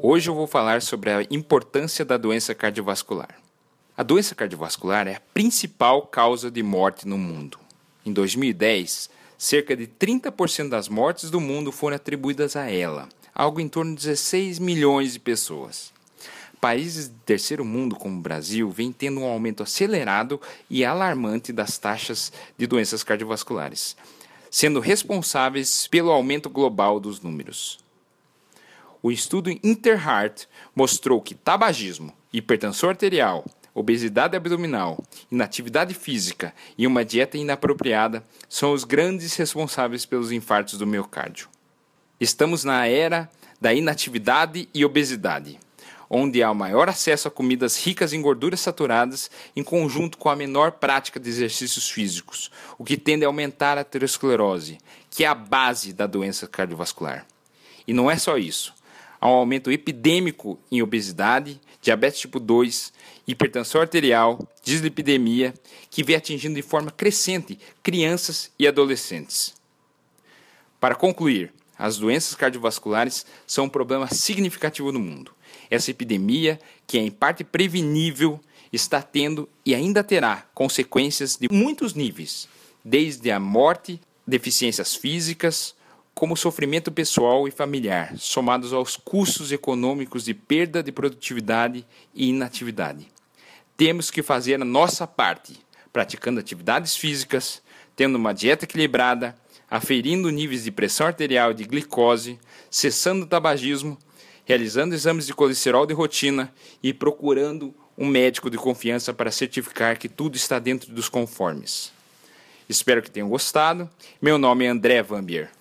Hoje eu vou falar sobre a importância da doença cardiovascular. A doença cardiovascular é a principal causa de morte no mundo. Em 2010, cerca de 30% das mortes do mundo foram atribuídas a ela, algo em torno de 16 milhões de pessoas. Países do terceiro mundo, como o Brasil, vêm tendo um aumento acelerado e alarmante das taxas de doenças cardiovasculares, sendo responsáveis pelo aumento global dos números o estudo Interheart mostrou que tabagismo, hipertensão arterial, obesidade abdominal, inatividade física e uma dieta inapropriada são os grandes responsáveis pelos infartos do miocárdio. Estamos na era da inatividade e obesidade, onde há o maior acesso a comidas ricas em gorduras saturadas em conjunto com a menor prática de exercícios físicos, o que tende a aumentar a aterosclerose, que é a base da doença cardiovascular. E não é só isso há um aumento epidêmico em obesidade, diabetes tipo 2, hipertensão arterial, dislipidemia, que vem atingindo de forma crescente crianças e adolescentes. Para concluir, as doenças cardiovasculares são um problema significativo no mundo. Essa epidemia, que é em parte prevenível, está tendo e ainda terá consequências de muitos níveis, desde a morte, deficiências físicas, como sofrimento pessoal e familiar, somados aos custos econômicos de perda de produtividade e inatividade. Temos que fazer a nossa parte, praticando atividades físicas, tendo uma dieta equilibrada, aferindo níveis de pressão arterial e de glicose, cessando o tabagismo, realizando exames de colesterol de rotina e procurando um médico de confiança para certificar que tudo está dentro dos conformes. Espero que tenham gostado. Meu nome é André Vambier.